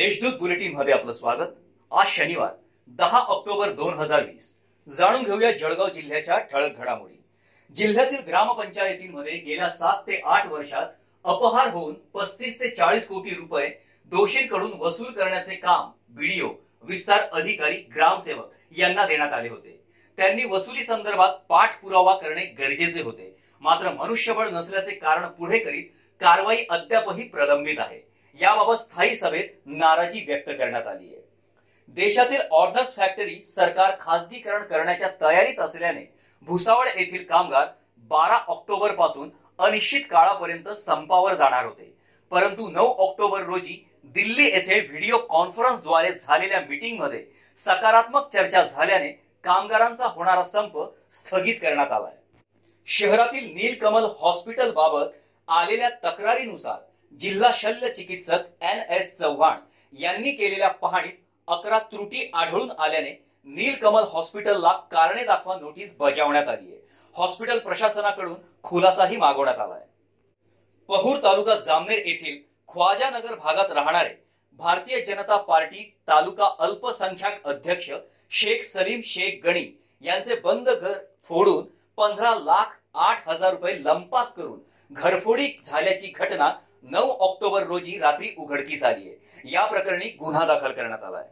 देशदूत बुलेटिनमध्ये आपलं स्वागत. आज शनिवार दहा ऑक्टोबर दोन हजार वीस. जाणून घेऊया जळगाव जिल्ह्याच्या ठळक घडामोडी. जिल्ह्यातील ग्रामपंचायतींमध्ये गेल्या सात ते आठ वर्षात अपहार होऊन पस्तीस ते चाळीस कोटी रुपये दोषींकडून वसूल करण्याचे काम बीडीओ विस्तार अधिकारी ग्रामसेवक यांना देण्यात आले होते. त्यांनी वसुली संदर्भात पाठपुरावा करणे गरजेचे होते. मात्र मनुष्यबळ नसल्याचे कारण पुढे करीत कारवाई अद्यापही प्रलंबित आहे. याबाबत स्थायी सभेत नाराजी व्यक्त करण्यात आली आहे. देशातील ऑर्डन्स फॅक्टरी सरकार खासगीकरण करण्याच्या तयारीत असल्याने भुसावळ येथील कामगार बारा ऑक्टोबरपासून अनिश्चित काळापर्यंत संपावर जाणार होते. परंतु नऊ ऑक्टोबर रोजी दिल्ली येथे व्हिडिओ कॉन्फरन्सद्वारे झालेल्या मीटिंगमध्ये सकारात्मक चर्चा झाल्याने कामगारांचा होणारा संप स्थगित करण्यात आलाय. शहरातील नीलकमल हॉस्पिटल बाबत आलेल्या तक्रारीनुसार जिल्हा शल्य चिकित्सक एन एस चव्हाण यांनी केलेल्या पाहणीत अकरा त्रुटी आढळून आल्याने नीलकमल हॉस्पिटलला कारणे दाखवा नोटीस बजावण्यात आली आहे. हॉस्पिटल प्रशासनाकडून खुलासाही मागवण्यात आलाय. पहूर तालुका जामनेर येथील ख्वाजानगर भागात राहणारे भारतीय जनता पार्टी तालुका अल्पसंख्याक अध्यक्ष शेख सलीम शेख गणी यांचे बंद घर फोडून पंधरा लाख आठ हजार रुपये लंपास करून घरफोडी झाल्याची घटना नऊ ऑक्टोबर रोजी रात्री उघडकीस आली आहे. या प्रकरणी गुन्हा दाखल करण्यात आलाय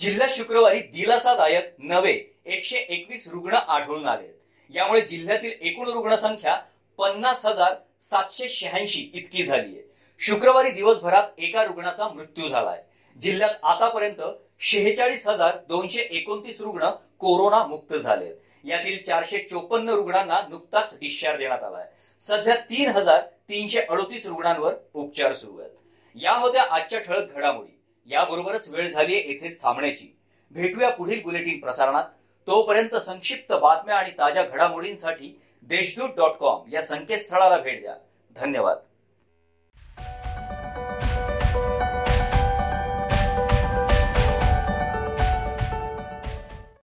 जिल्ह्यात शुक्रवारी दिलासादायक नवे एकशे एकवीस रुग्ण आढळून आले यामुळे जिल्ह्यातील एकूण रुग्णसंख्या पन्नास हजार सातशे शहाऐंशी इतकी झाली आहे. शुक्रवारी दिवसभरात एका रुग्णाचा मृत्यू झालाय जिल्ह्यात आतापर्यंत शेहेचाळीस हजार दोनशे एकोणतीस रुग्ण कोरोना मुक्त झाले यातील चारशे चोपन्न रुग्णांना नुकताच डिस्चार्ज देण्यात आलाय. सध्या तीन हजार तीनशे अडोतीस रुग्णांवर उपचार सुरू आहेत. या होत्या आजच्या ठळक घडामोडी. याबरोबरच वेळ झाली आहे येथेच थांबण्याची. भेटूया पुढील बुलेटिन प्रसारणात. तोपर्यंत संक्षिप्त बातम्या आणि ताज्या घडामोडींसाठी देशदूत डॉट कॉम या संकेतस्थळाला भेट द्या. धन्यवाद.